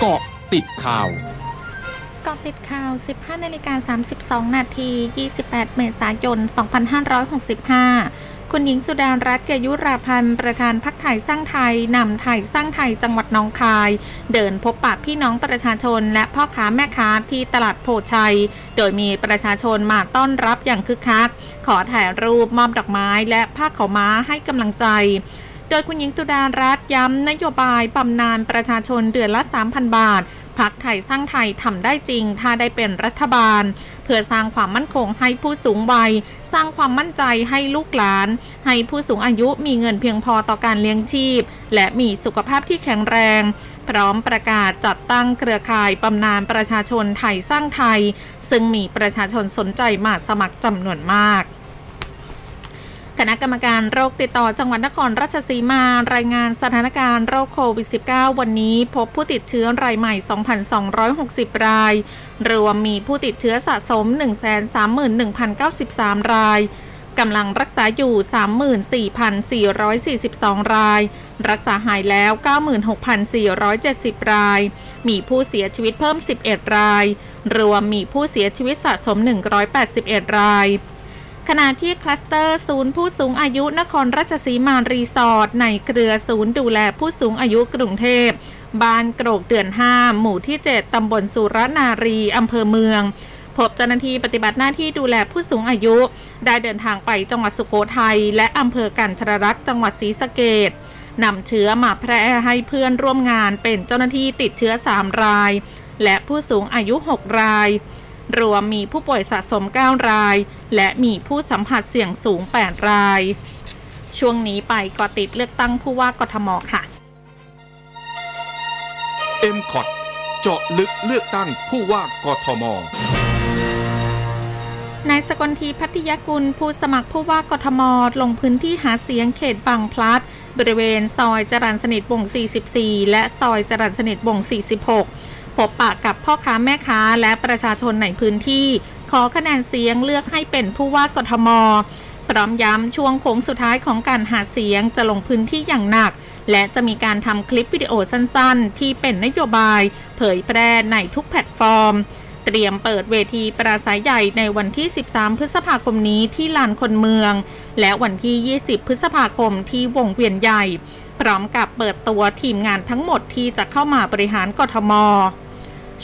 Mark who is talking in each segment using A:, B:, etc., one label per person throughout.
A: เกาะติดข่าว
B: กาะติดข่าว 15นาฬิกา32 นาที 28 เมษายน 2565 คุณหญิงสุดารัตน์เกยุราพันธ์ ประธานพักไทยสร้างไทย นำไทยสร้างไทยจังหวัดน้องคาย เดินพบปะพี่น้องประชาชน และพ่อค้าแม่ค้าที่ตลาดโพชัย โดยมีประชาชนมาต้อนรับอย่างคึกคัก ขอถ่ายรูปมอบดอกไม้และผ้าขาวม้าให้กำลังใจ โดยคุณหญิงตุดารัตน์ย้ำนโยบายบำนาญประชาชนเดือนละ 3,000 บาทพักไทยสร้างไทยทำได้จริง ถ้าได้เป็นรัฐบาล เพื่อสร้างความมั่นคงให้ผู้สูงวัย สร้างความมั่นใจให้ลูกหลาน ให้ผู้สูงอายุมีเงินเพียงพอต่อการเลี้ยงชีพ และมีสุขภาพที่แข็งแรง พร้อมประกาศจัดตั้งเครือข่ายบำนาญประชาชนไทยสร้างไทย ซึ่งมีประชาชนสนใจมาสมัครจำนวนมาก คณะกรรมการโรคติดต่อจังหวัดนครราชสีมารายงานสถานการณ์โรคโควิด -19 วันนี้พบผู้ติดเชื้อรายใหม่ 2,260 ราย รวมมีผู้ติดเชื้อสะสม 131,093 ราย กำลังรักษาอยู่ 34,442 ราย รักษาหายแล้ว 96,470 ราย มีผู้เสียชีวิตเพิ่ม 11 ราย รวมมีผู้เสียชีวิตสะสม 181 ราย ขณะที่คลัสเตอร์ศูนย์ผู้สูงอายุนครราชสีมารีสอร์ทในเครือศูนย์ดูแลผู้สูงอายุกรุงเทพบ้านโกรกเดือน 5 หมู่ที่ 7 ตำบลสุรนารีอำเภอเมือง พบเจ้าหน้าที่ปฏิบัติหน้าที่ดูแลผู้สูงอายุ ได้เดินทางไปจังหวัดสุโขทัยและอำเภอกันทรลักษ์จังหวัดศรีสะเกษนำเชื้อมาแพร่ให้เพื่อนร่วมงานเป็นเจ้าหน้าที่ติดเชื้อ 3 ราย และผู้สูงอายุ 6 ราย รวมมีผู้ป่วยสะสม 9 ราย และมีผู้สัมผัสเสี่ยงสูง 8 ราย ช่วงนี้ไปกอติดเลือกตั้งผู้ว่ากทมค่ะ
A: m c o t เจาะลึกเลือกตั้งผู้ว่ากทม
B: นายสกลทีพัทยกุลผู้สมัครผู้ว่ากทม ลงพื้นที่หาเสียงเขตบางพลัด บริเวณซอยจรันสนิทวง 44 และซอยจรันสนิทวง 46 พบปะกับพ่อค้าแม่ค้าและประชาชนในพื้นที่ ขอคะแนนเสียงเลือกให้เป็นผู้ว่ากทม พร้อมย้ำช่วงโค้งสุดท้ายของการหาเสียงจะลงพื้นที่อย่างหนัก และจะมีการทำคลิปวิดีโอสั้นๆ ที่เป็นนโยบาย เผยแพร่ในทุกแพลตฟอร์ม เตรียมเปิดเวทีปราศัยใหญ่ในวันที่ 13 พฤษภาคมนี้ที่ลานคนเมือง และวันที่ 20 พฤษภาคมที่วงเวียนใหญ่พร้อมกับเปิดตัวทีมงานทั้งหมดที่จะเข้ามาบริหารกทม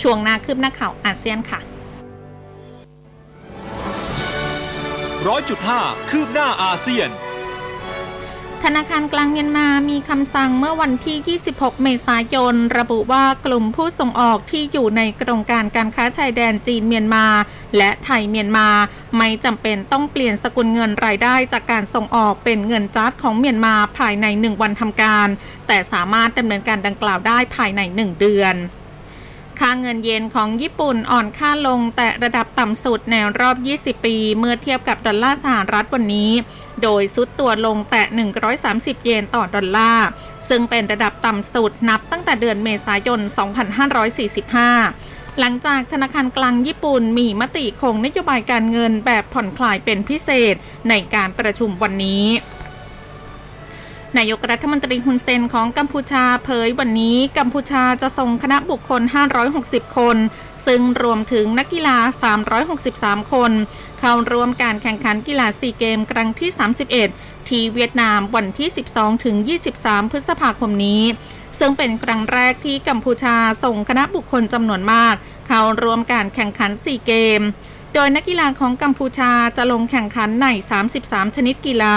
B: ช่วงหน้าคืบหน้าข่าวอาเซียนค่ะ
A: ร้อยจุดห้าคืบหน้าอาเซียน
B: ธนาคารกลางเมียนมามีคำสั่งเมื่อวันที่ 26 เมษายน ระบุว่ากลุ่มผู้ส่งออกที่อยู่ในโครงการการค้าชายแดนจีนเมียนมา และไทยเมียนมา ไม่จำเป็นต้องเปลี่ยนสกุลเงินรายได้จากการส่งออกเป็นเงินจัดของเมียนมาภายใน 1 วันทำการ แต่สามารถดำเนินการดังกล่าวได้ภายใน 1 เดือน ค่าเงินเยนของญี่ปุ่นอ่อนค่าลงแต่ระดับต่ำสุดในรอบ 20 ปี เมื่อเทียบกับดอลลาร์สหรัฐวันนี้ โดยสุดตัวลงแต่ 130 เยนต่อดอลลาร์ ซึ่งเป็นระดับต่ำสุดนับตั้งแต่เดือนเมษายน 2545 หลังจากธนาคารกลางญี่ปุ่นมีมติคงนโยบายการเงินแบบผ่อนคลายเป็นพิเศษในการประชุมวันนี้ นายกรัฐมนตรีฮุนเซนของกัมพูชาเผยวันนี้กัมพูชาจะส่งคณะบุคคล 560 คน ซึ่งรวมถึงนักกีฬา 363 คน เข้าร่วมการแข่งขันกีฬาซีเกมครั้งที่ 31 ที่เวียดนามวันที่ 12 ถึง 23 พฤษภาคมนี้ ซึ่งเป็นครั้งแรกที่กัมพูชาส่งคณะบุคคลจำนวนมาก เข้าร่วมการแข่งขันซีเกม โดยนักกีฬาของกัมพูชาจะลงแข่งขันใน 33 ชนิดกีฬา